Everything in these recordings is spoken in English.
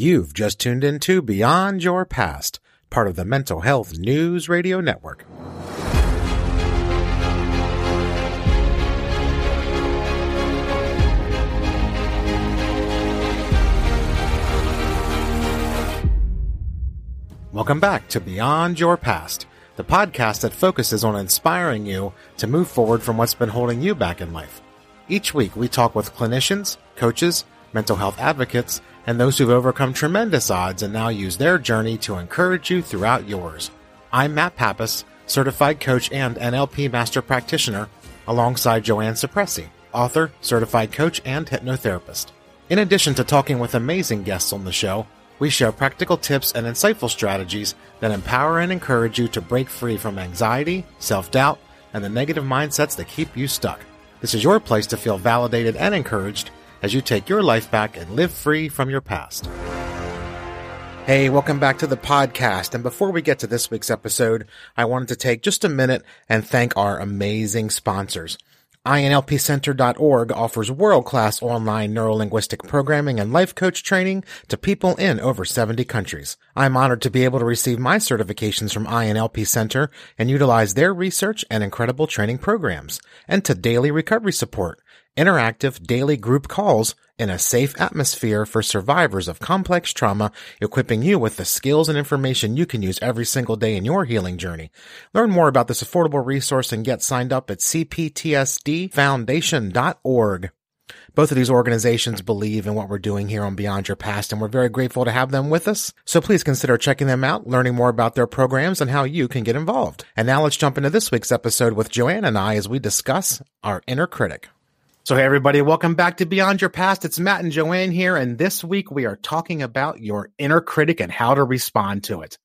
You've just tuned into Beyond Your Past, part of the Mental Health News Radio Network. Welcome back to Beyond Your Past, the podcast that focuses on inspiring you to move forward from what's been holding you back in life. Each week, we talk with clinicians, coaches, mental health advocates, and those who've overcome tremendous odds and now use their journey to encourage you throughout yours. I'm Matt Pappas, certified coach and NLP master practitioner, alongside Joanne Cipressi, author, certified coach, and hypnotherapist. In addition to talking with amazing guests on the show, we share practical tips and insightful strategies that empower and encourage you to break free from anxiety, self doubt, and the negative mindsets that keep you stuck. This is your place to feel validated and encouraged as you take your life back and live free from your past. Hey, welcome back to the podcast. And before we get to this week's episode, I wanted to take just a minute and thank our amazing sponsors. INLPcenter.org offers world-class online neurolinguistic programming and life coach training to people in over 70 countries. I'm honored to be able to receive my certifications from INLP Center and utilize their research and incredible training programs, and to daily recovery support interactive daily group calls in a safe atmosphere for survivors of complex trauma, equipping you with the skills and information you can use every single day in your healing journey. Learn more about this affordable resource and get signed up at cptsdfoundation.org. Both of these organizations believe in what we're doing here on Beyond Your Past, and we're very grateful to have them with us. So please consider checking them out, learning more about their programs and how you can get involved. And now let's jump into this week's episode with Joanne and I as we discuss our inner critic. So, hey, everybody, welcome back to Beyond Your Past. It's Matt and Joanne here. And this week we are talking about your inner critic and how to respond to it.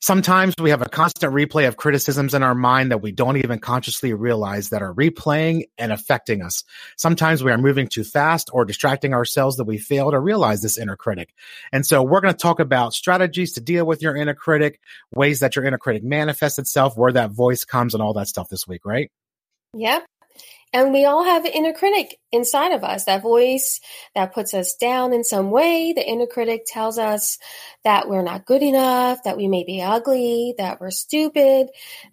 Sometimes we have a constant replay of criticisms in our mind that we don't even consciously realize that are replaying and affecting us. Sometimes we are moving too fast or distracting ourselves that we fail to realize this inner critic. And so we're going to talk about strategies to deal with your inner critic, ways that your inner critic manifests itself, where that voice comes and all that stuff this week, right? Yep. And we all have an inner critic inside of us, that voice that puts us down in some way. The inner critic tells us that we're not good enough, that we may be ugly, that we're stupid,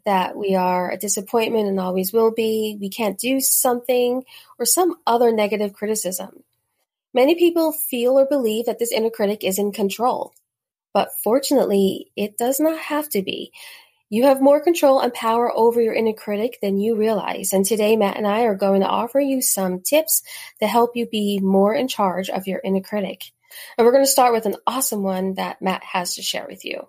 that we are a disappointment and always will be, we can't do something, or some other negative criticism. Many people feel or believe that this inner critic is in control. But fortunately, it does not have to be. You have more control and power over your inner critic than you realize. And today, Matt and I are going to offer you some tips to help you be more in charge of your inner critic. And we're going to start with an awesome one that Matt has to share with you.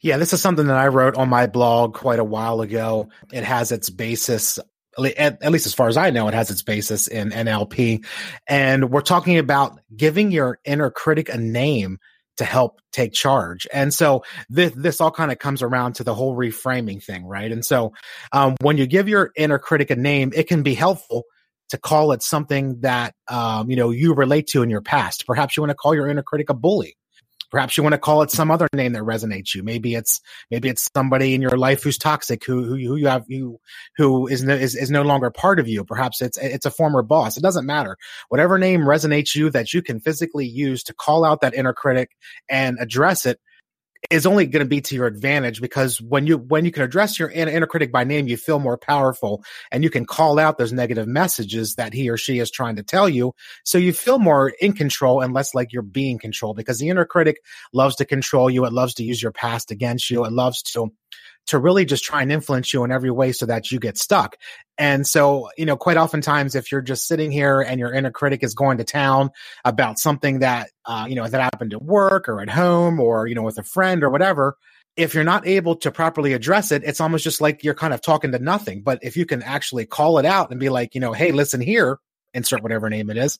Yeah, this is something that I wrote on my blog quite a while ago. It has its basis at, least as far as I know, it has its basis in NLP. And we're talking about giving your inner critic a name to help take charge. And so this, this all kind of comes around to the whole reframing thing, right? And so, um, when you give your inner critic a name, it can be helpful to call it something that, um, you know, you relate to in your past. Perhaps you want to call your inner critic a bully. Perhaps you want to call it some other name that resonates you. Maybe it's maybe it's somebody in your life who's toxic, who who, who you have you who is no, is is no longer part of you. Perhaps it's it's a former boss. It doesn't matter. Whatever name resonates you that you can physically use to call out that inner critic and address it is only going to be to your advantage because when you when you can address your inner critic by name you feel more powerful and you can call out those negative messages that he or she is trying to tell you. So you feel more in control and less like you're being controlled because the inner critic loves to control you. It loves to use your past against you. It loves to to really just try and influence you in every way so that you get stuck. And so, you know, quite oftentimes if you're just sitting here and your inner critic is going to town about something that, uh, you know, that happened at work or at home or, you know, with a friend or whatever, if you're not able to properly address it, it's almost just like you're kind of talking to nothing. But if you can actually call it out and be like, you know, hey, listen here, insert whatever name it is,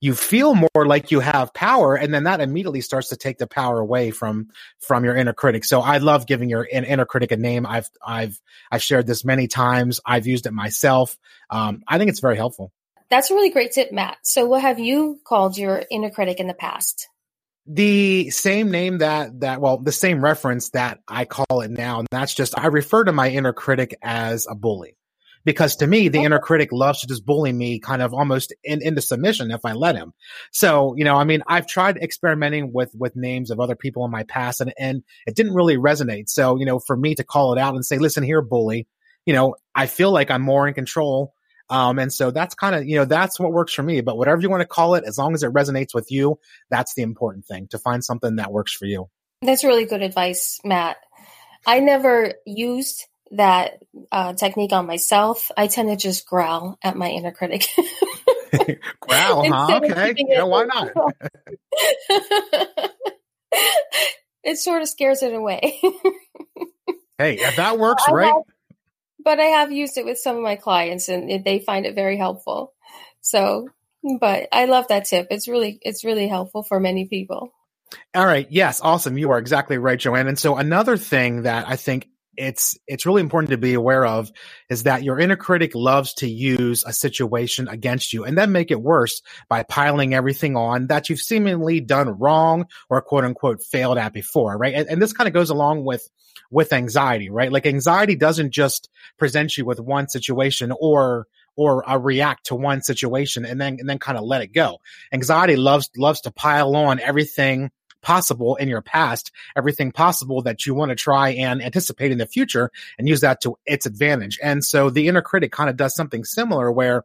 you feel more like you have power and then that immediately starts to take the power away from from your inner critic. So i love giving your inner critic a name. I've i've i've shared this many times. I've used it myself. Um, i think it's very helpful. That's a really great tip matt. So what have you called your inner critic in the past? The same name that that well the same reference that i call it now and that's just i refer to my inner critic as a bully because to me, the inner critic loves to just bully me kind of almost in, into submission if I let him. So, you know, I mean, I've tried experimenting with, with names of other people in my past and, and it didn't really resonate. So, you know, for me to call it out and say, listen here, bully, you know, I feel like I'm more in control. Um, and so that's kind of, you know, that's what works for me. But whatever you want to call it, as long as it resonates with you, that's the important thing to find something that works for you. That's really good advice, Matt. I never used that uh, technique on myself. I tend to just growl at my inner critic. growl, huh? Okay. Yeah, why not? it sort of scares it away. hey, if that works, I right? Have, but I have used it with some of my clients and they find it very helpful. So, but I love that tip. It's really, it's really helpful for many people. All right. Yes. Awesome. You are exactly right, Joanne. And so another thing that I think it's it's really important to be aware of is that your inner critic loves to use a situation against you and then make it worse by piling everything on that you've seemingly done wrong or quote unquote failed at before, right? And, and this kind of goes along with with anxiety, right? Like anxiety doesn't just present you with one situation or or uh, react to one situation and then and then kind of let it go. Anxiety loves loves to pile on everything possible in your past, everything possible that you want to try and anticipate in the future and use that to its advantage. And so the inner critic kind of does something similar where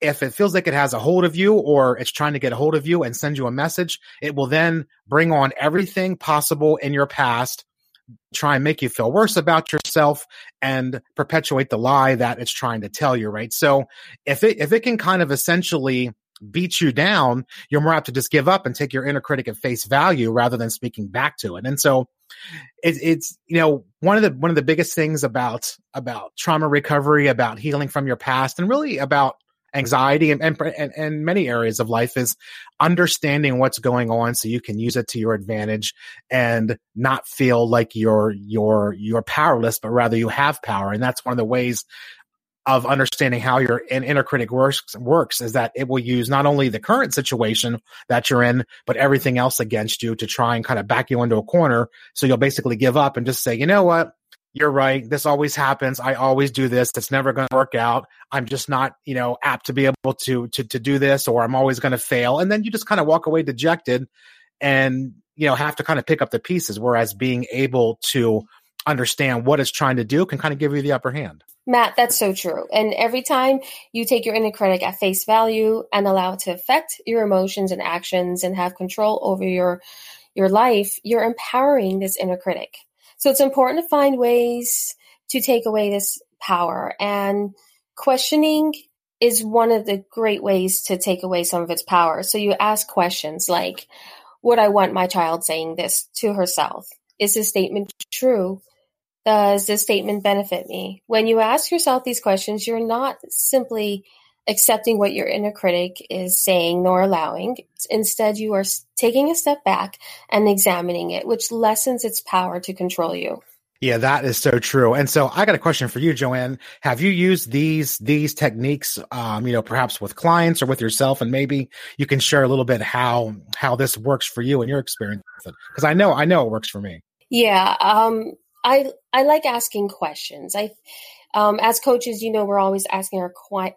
if it feels like it has a hold of you or it's trying to get a hold of you and send you a message, it will then bring on everything possible in your past, try and make you feel worse about yourself and perpetuate the lie that it's trying to tell you, right? So if it, if it can kind of essentially beats you down, you're more apt to just give up and take your inner critic at face value rather than speaking back to it. And so it, it's, you know, one of the, one of the biggest things about, about trauma recovery, about healing from your past and really about anxiety and, and, and, many areas of life is understanding what's going on so you can use it to your advantage and not feel like you're, you're, you're powerless, but rather you have power. And that's one of the ways of understanding how your inner critic works works is that it will use not only the current situation that you're in, but everything else against you to try and kind of back you into a corner. So you'll basically give up and just say, you know what? You're right. This always happens. I always do this. It's never going to work out. I'm just not, you know, apt to be able to, to, to do this or I'm always going to fail. And then you just kind of walk away dejected and, you know, have to kind of pick up the pieces. Whereas being able to understand what it's trying to do can kind of give you the upper hand. Matt, that's so true. And every time you take your inner critic at face value and allow it to affect your emotions and actions and have control over your your life, you're empowering this inner critic. So it's important to find ways to take away this power and questioning is one of the great ways to take away some of its power. So you ask questions like, would I want my child saying this to herself? Is this statement true? Does this statement benefit me? When you ask yourself these questions, you're not simply accepting what your inner critic is saying nor allowing. Instead, you are taking a step back and examining it, which lessens its power to control you. Yeah, that is so true. And so I got a question for you, Joanne. Have you used these these techniques um, you know, perhaps with clients or with yourself and maybe you can share a little bit how how this works for you and your experience Because I know I know it works for me. Yeah, um I I like asking questions. I um, as coaches, you know, we're always asking our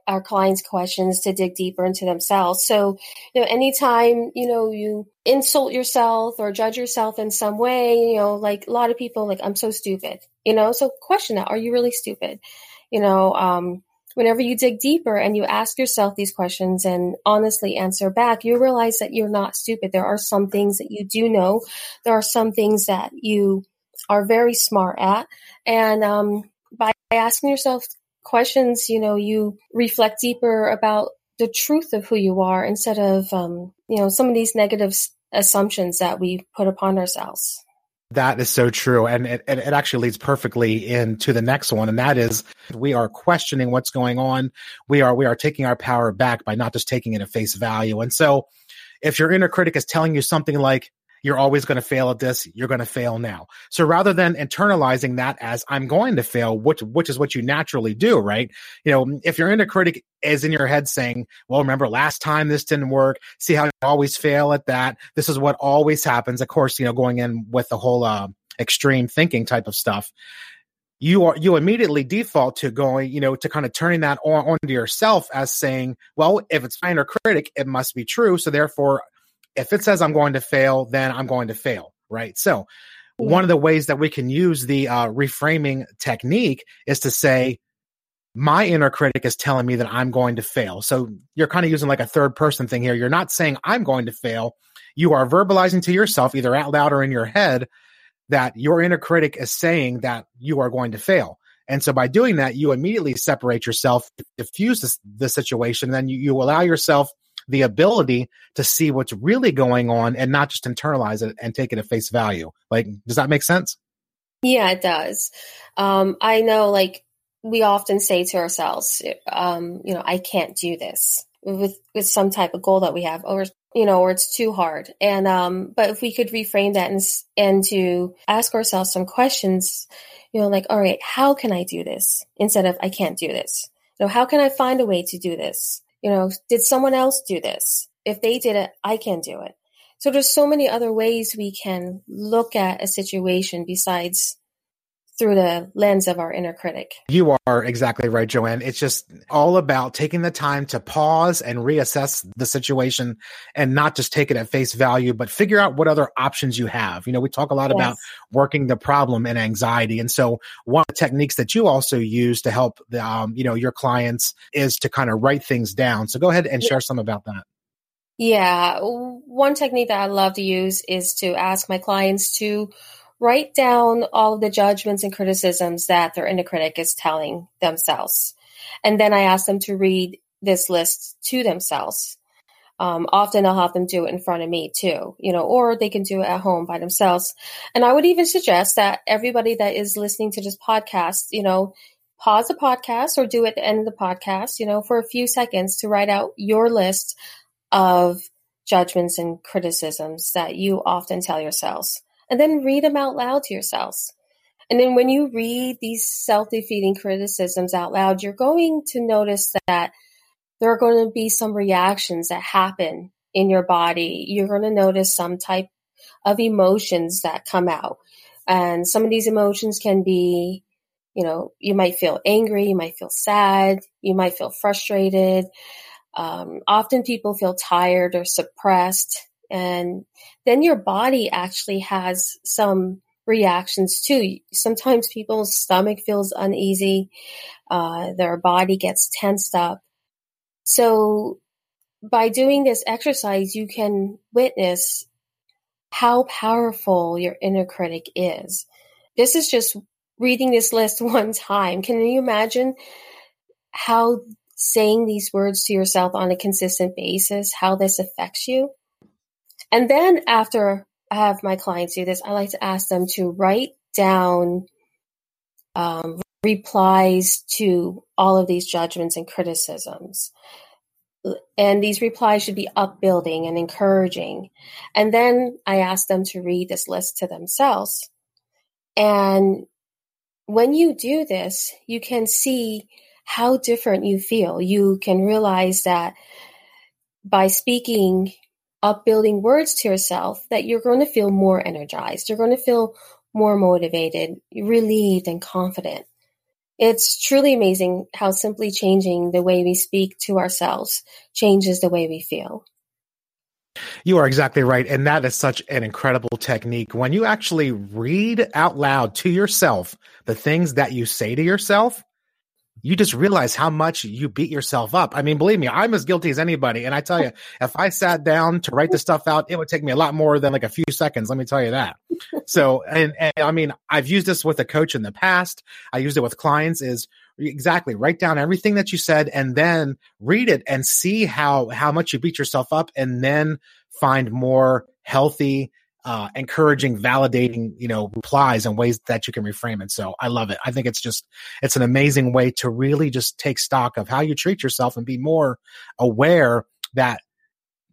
our clients questions to dig deeper into themselves. So, you know, anytime you know you insult yourself or judge yourself in some way, you know, like a lot of people, like I'm so stupid, you know. So, question that: Are you really stupid? You know, um, whenever you dig deeper and you ask yourself these questions and honestly answer back, you realize that you're not stupid. There are some things that you do know. There are some things that you are very smart at. And um, by asking yourself questions, you know, you reflect deeper about the truth of who you are instead of, um, you know, some of these negative assumptions that we put upon ourselves. That is so true. And it, it, actually leads perfectly into the next one. And that is we are questioning what's going on. We are, we are taking our power back by not just taking it at face value. And so if your inner critic is telling you something like, you're always going to fail at this. You're going to fail now. So rather than internalizing that as I'm going to fail, which, which is what you naturally do, right? You know, if your inner critic is in your head saying, well, remember last time this didn't work. See how you always fail at that. This is what always happens. Of course, you know, going in with the whole, uh, extreme thinking type of stuff you are you immediately default to going, you know, to kind of turning that on onto yourself as saying, well, if it's my inner critic, it must be true. So therefore, if it says I'm going to fail, then I'm going to fail, right? So one of the ways that we can use the uh, reframing technique is to say, my inner critic is telling me that I'm going to fail. So you're kind of using like a third person thing here. You're not saying I'm going to fail. You are verbalizing to yourself, either out loud or in your head, that your inner critic is saying that you are going to fail. And so by doing that, you immediately separate yourself, diffuse this, the situation, then you, you allow yourself the ability to see what's really going on and not just internalize it and take it at face value. Like, does that make sense? Yeah, it does. Um, I know, like, we often say to ourselves, um, you know, I can't do this with with some type of goal that we have, or you know, or it's too hard. And um, but if we could reframe that and and to ask ourselves some questions, you know, like, all right, how can I do this instead of I can't do this? You know, how can I find a way to do this? You know, did someone else do this? If they did it, I can do it. So there's so many other ways we can look at a situation besides through the lens of our inner critic. You are exactly right, Joanne. It's just all about taking the time to pause and reassess the situation and not just take it at face value, but figure out what other options you have. You know, we talk a lot yes. about working the problem and anxiety. And so one of the techniques that you also use to help the, um, you know, your clients is to kind of write things down. So go ahead and share some about that. Yeah. One technique that I love to use is to ask my clients to write down all of the judgments and criticisms that their inner critic is telling themselves. And then I ask them to read this list to themselves. Um, often I'll have them do it in front of me too, you know, or they can do it at home by themselves. And I would even suggest that everybody that is listening to this podcast, you know, pause the podcast or do it at the end of the podcast, you know, for a few seconds to write out your list of judgments and criticisms that you often tell yourselves and then read them out loud to yourselves. And then when you read these self defeating criticisms out loud, you're going to notice that there are going to be some reactions that happen in your body. You're going to notice some type of emotions that come out. And some of these emotions can be, you know, you might feel angry, you might feel sad, you might feel frustrated. Um, often people feel tired or suppressed. And then your body actually has some reactions too. Sometimes people's stomach feels uneasy, uh, their body gets tensed up. So by doing this exercise, you can witness how powerful your inner critic is. This is just reading this list one time. Can you imagine how saying these words to yourself on a consistent basis, how this affects you? And then after I have my clients do this, I like to ask them to write down um, replies to all of these judgments and criticisms. And these replies should be upbuilding and encouraging. And then I ask them to read this list to themselves. And when you do this, you can see how different you feel. You can realize that by speaking upbuilding words to yourself that you're going to feel more energized. You're going to feel more motivated, relieved, and confident. It's truly amazing how simply changing the way we speak to ourselves changes the way we feel. You are exactly right. And that is such an incredible technique. When you actually read out loud to yourself the things that you say to yourself, you just realize how much you beat yourself up. I mean, believe me, I'm as guilty as anybody. And I tell you, if I sat down to write this stuff out, it would take me a lot more than like a few seconds. Let me tell you that. So, and, and I mean, I've used this with a coach in the past. I used it with clients is exactly write down everything that you said and then read it and see how, how much you beat yourself up and then find more healthy, uh, encouraging, validating, you know, replies and ways that you can reframe it. So I love it. I think it's just, it's an amazing way to really just take stock of how you treat yourself and be more aware that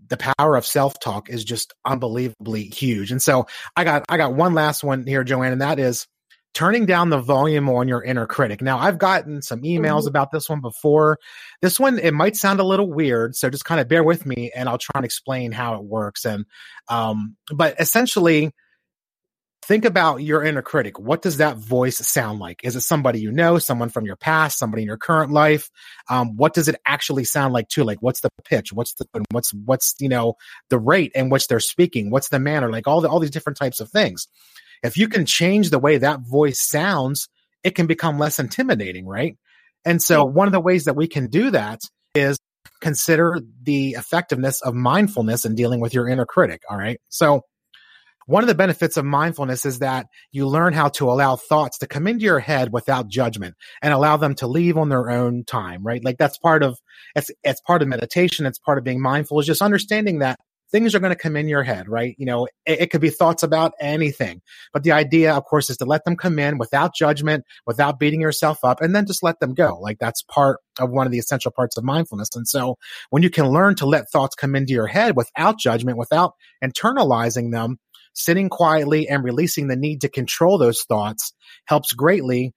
the power of self-talk is just unbelievably huge. And so I got, I got one last one here, Joanne, and that is turning down the volume on your inner critic. Now, I've gotten some emails mm-hmm. about this one before. This one, it might sound a little weird, so just kind of bear with me and I'll try and explain how it works. And, um, but essentially, think about your inner critic. What does that voice sound like? Is it somebody you know, someone from your past, somebody in your current life? Um, what does it actually sound like too? Like what's the pitch? What's the what's what's you know the rate in which they're speaking? What's the manner? Like all the all these different types of things. If you can change the way that voice sounds, it can become less intimidating, right? And so one of the ways that we can do that is consider the effectiveness of mindfulness in dealing with your inner critic. All right. So one of the benefits of mindfulness is that you learn how to allow thoughts to come into your head without judgment and allow them to leave on their own time, right? Like that's part of, it's, it's part of meditation. It's part of being mindful is just understanding that things are going to come in your head, right? You know, it, it, could be thoughts about anything, but the idea, of course, is to let them come in without judgment, without beating yourself up, and then just let them go. Like that's part of one of the essential parts of mindfulness. And so when you can learn to let thoughts come into your head without judgment, without internalizing them, sitting quietly and releasing the need to control those thoughts helps greatly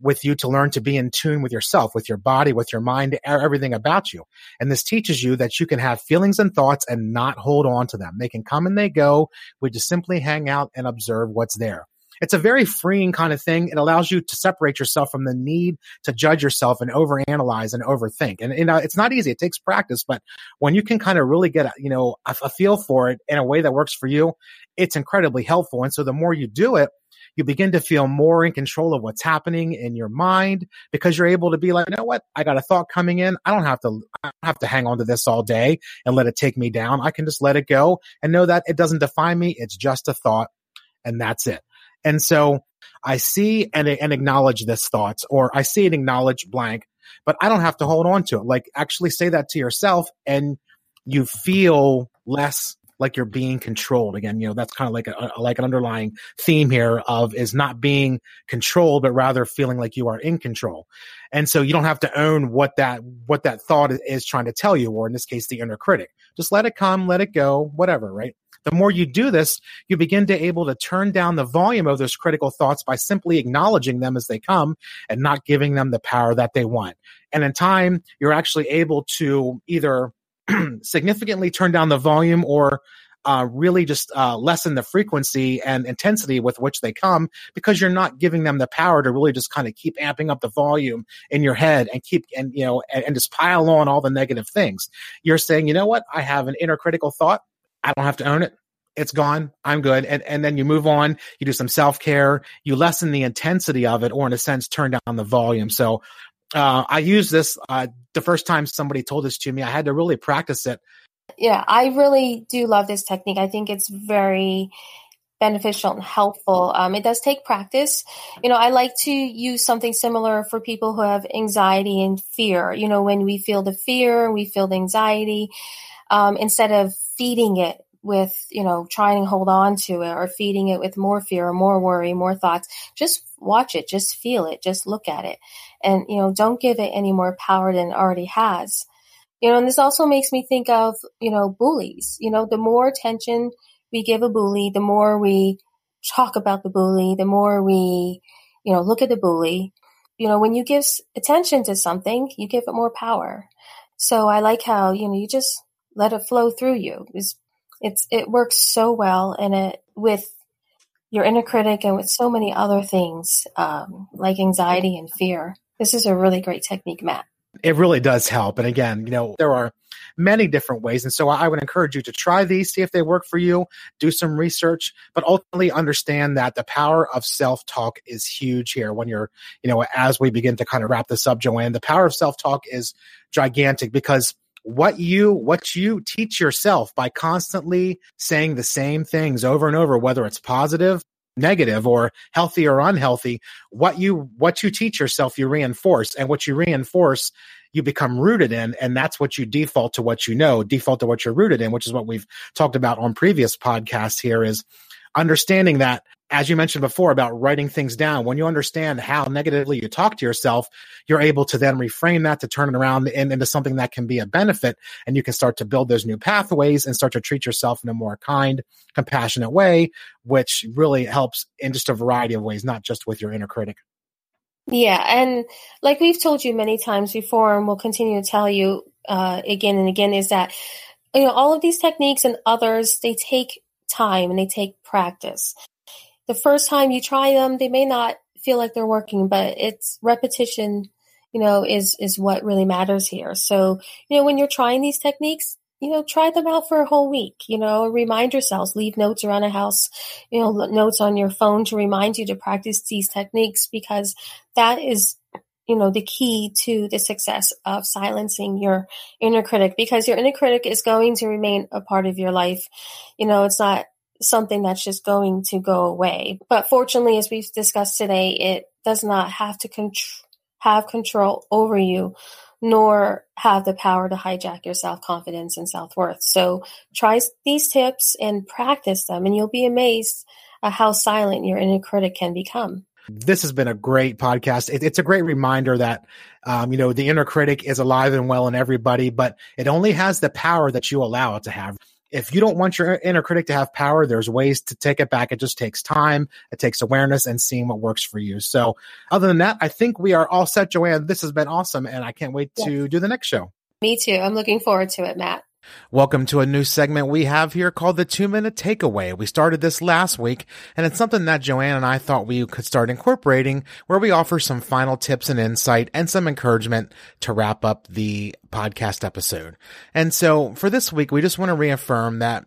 with you to learn to be in tune with yourself, with your body, with your mind, everything about you. And this teaches you that you can have feelings and thoughts and not hold on to them. They can come and they go. We just simply hang out and observe what's there. It's a very freeing kind of thing. It allows you to separate yourself from the need to judge yourself and overanalyze and overthink. And you uh, know, it's not easy. It takes practice, but when you can kind of really get, a, you know, a, a feel for it in a way that works for you, it's incredibly helpful. And so the more you do it, you begin to feel more in control of what's happening in your mind because you're able to be like, you know what? I got a thought coming in. I don't have to, I don't have to hang on to this all day and let it take me down. I can just let it go and know that it doesn't define me. It's just a thought and that's it. And so I see and, and acknowledge this thoughts or I see and acknowledge blank, but I don't have to hold on to it. Like actually say that to yourself and you feel less like you're being controlled. Again, you know, that's kind of like a, like an underlying theme here of is not being controlled, but rather feeling like you are in control. And so you don't have to own what that, what that thought is trying to tell you, or in this case, the inner critic. Just let it come, let it go, whatever, right? The more you do this, you begin to able to turn down the volume of those critical thoughts by simply acknowledging them as they come and not giving them the power that they want. And in time, you're actually able to either significantly turn down the volume or uh, really just uh, lessen the frequency and intensity with which they come because you're not giving them the power to really just kind of keep amping up the volume in your head and keep and you know and, and just pile on all the negative things. You're saying, you know what? I have an inner critical thought. I don't have to own it. It's gone. I'm good. And, and then you move on. You do some self care. You lessen the intensity of it, or in a sense, turn down the volume. So uh, I use this uh, the first time somebody told this to me. I had to really practice it. Yeah, I really do love this technique. I think it's very beneficial and helpful. Um, it does take practice. You know, I like to use something similar for people who have anxiety and fear. You know, when we feel the fear, we feel the anxiety, um, instead of feeding it with, you know, trying to hold on to it or feeding it with more fear or more worry, more thoughts. Just watch it, just feel it, just look at it. And, you know, don't give it any more power than it already has. You know, and this also makes me think of, you know, bullies. You know, the more attention we give a bully, the more we talk about the bully, the more we, you know, look at the bully. You know, when you give attention to something, you give it more power. So I like how, you know, you just let it flow through you. It's it's it works so well and it with your inner critic and with so many other things um, like anxiety and fear. This is a really great technique, Matt. It really does help. And again, you know, there are many different ways. And so I would encourage you to try these, see if they work for you, do some research, but ultimately understand that the power of self talk is huge here when you're, you know, as we begin to kind of wrap this up, Joanne, the power of self talk is gigantic because what you what you teach yourself by constantly saying the same things over and over whether it's positive negative or healthy or unhealthy what you what you teach yourself you reinforce. And what you reinforce you become rooted in and that's what you default to what you know. Default to what you're rooted in which is what we've talked about on previous podcasts here is understanding that as you mentioned before about writing things down, when you understand how negatively you talk to yourself, you're able to then reframe that to turn it around in, into something that can be a benefit. And you can start to build those new pathways and start to treat yourself in a more kind, compassionate way, which really helps in just a variety of ways, not just with your inner critic. Yeah. And like we've told you many times before, and we'll continue to tell you uh, again and again, is that, you know, all of these techniques and others, they take time and they take practice the first time you try them, they may not feel like they're working, but it's repetition, you know, is, is what really matters here. So, you know, when you're trying these techniques, you know, try them out for a whole week, you know, remind yourselves, leave notes around a house, you know, notes on your phone to remind you to practice these techniques because that is you know, the key to the success of silencing your inner critic because your inner critic is going to remain a part of your life. You know, it's not something that's just going to go away. But fortunately, as we've discussed today, it does not have to have control over you nor have the power to hijack your self confidence and self worth. So try these tips and practice them, and you'll be amazed at how silent your inner critic can become. This has been a great podcast. It, it's a great reminder that, um, you know, the inner critic is alive and well in everybody, but it only has the power that you allow it to have. If you don't want your inner critic to have power, there's ways to take it back. It just takes time. It takes awareness and seeing what works for you. So other than that, I think we are all set, Joanne. This has been awesome. And I can't wait to do the next show. Me too. I'm looking forward to it, Matt. Welcome to a new segment we have here called the two minute takeaway. We started this last week and it's something that Joanne and I thought we could start incorporating where we offer some final tips and insight and some encouragement to wrap up the podcast episode. And so for this week, we just want to reaffirm that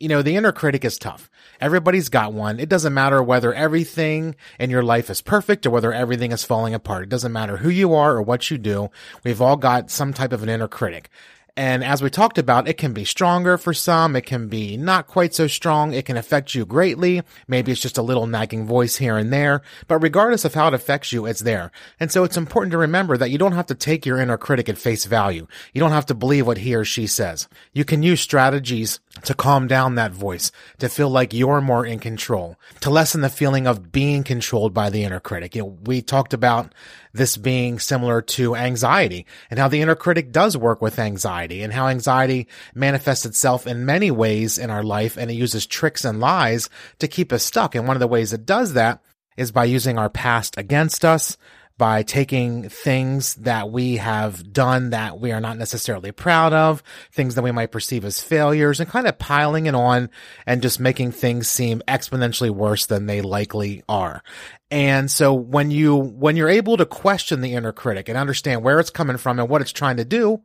you know, the inner critic is tough. Everybody's got one. It doesn't matter whether everything in your life is perfect or whether everything is falling apart. It doesn't matter who you are or what you do. We've all got some type of an inner critic. And as we talked about, it can be stronger for some. It can be not quite so strong. It can affect you greatly. Maybe it's just a little nagging voice here and there. But regardless of how it affects you, it's there. And so it's important to remember that you don't have to take your inner critic at face value. You don't have to believe what he or she says. You can use strategies to calm down that voice, to feel like you're more in control, to lessen the feeling of being controlled by the inner critic. You know, we talked about this being similar to anxiety and how the inner critic does work with anxiety and how anxiety manifests itself in many ways in our life and it uses tricks and lies to keep us stuck. And one of the ways it does that is by using our past against us, by taking things that we have done that we are not necessarily proud of, things that we might perceive as failures and kind of piling it on and just making things seem exponentially worse than they likely are. And so when you, when you're able to question the inner critic and understand where it's coming from and what it's trying to do,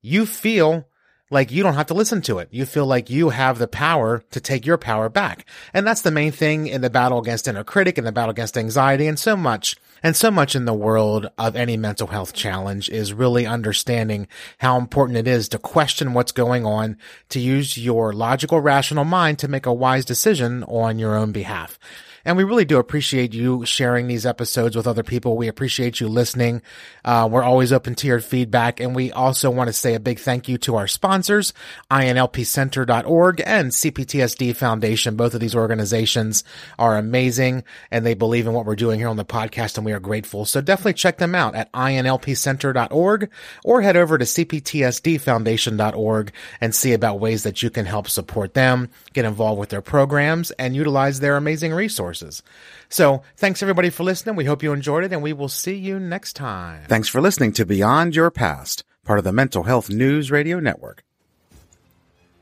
you feel like you don't have to listen to it. You feel like you have the power to take your power back. And that's the main thing in the battle against inner critic and the battle against anxiety and so much and so much in the world of any mental health challenge is really understanding how important it is to question what's going on, to use your logical, rational mind to make a wise decision on your own behalf. And we really do appreciate you sharing these episodes with other people. We appreciate you listening. Uh, we're always open to your feedback. And we also want to say a big thank you to our sponsors, INLPcenter.org and CPTSD Foundation. Both of these organizations are amazing and they believe in what we're doing here on the podcast and we are grateful. So definitely check them out at INLPcenter.org or head over to CPTSDfoundation.org and see about ways that you can help support them, get involved with their programs and utilize their amazing resources resources. So thanks everybody for listening. We hope you enjoyed it and we will see you next time. Thanks for listening to Beyond Your Past, part of the Mental Health News Radio Network.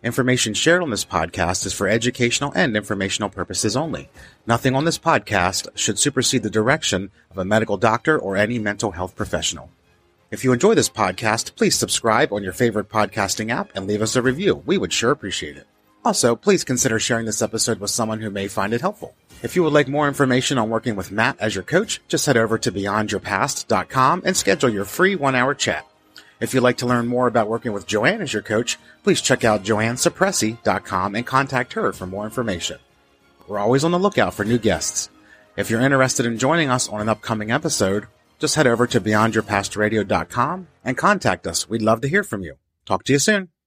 Information shared on this podcast is for educational and informational purposes only. Nothing on this podcast should supersede the direction of a medical doctor or any mental health professional. If you enjoy this podcast, please subscribe on your favorite podcasting app and leave us a review. We would sure appreciate it. Also, please consider sharing this episode with someone who may find it helpful. If you would like more information on working with Matt as your coach, just head over to beyondyourpast.com and schedule your free one hour chat. If you'd like to learn more about working with Joanne as your coach, please check out joannecipressi.com and contact her for more information. We're always on the lookout for new guests. If you're interested in joining us on an upcoming episode, just head over to beyondyourpastradio.com and contact us. We'd love to hear from you. Talk to you soon.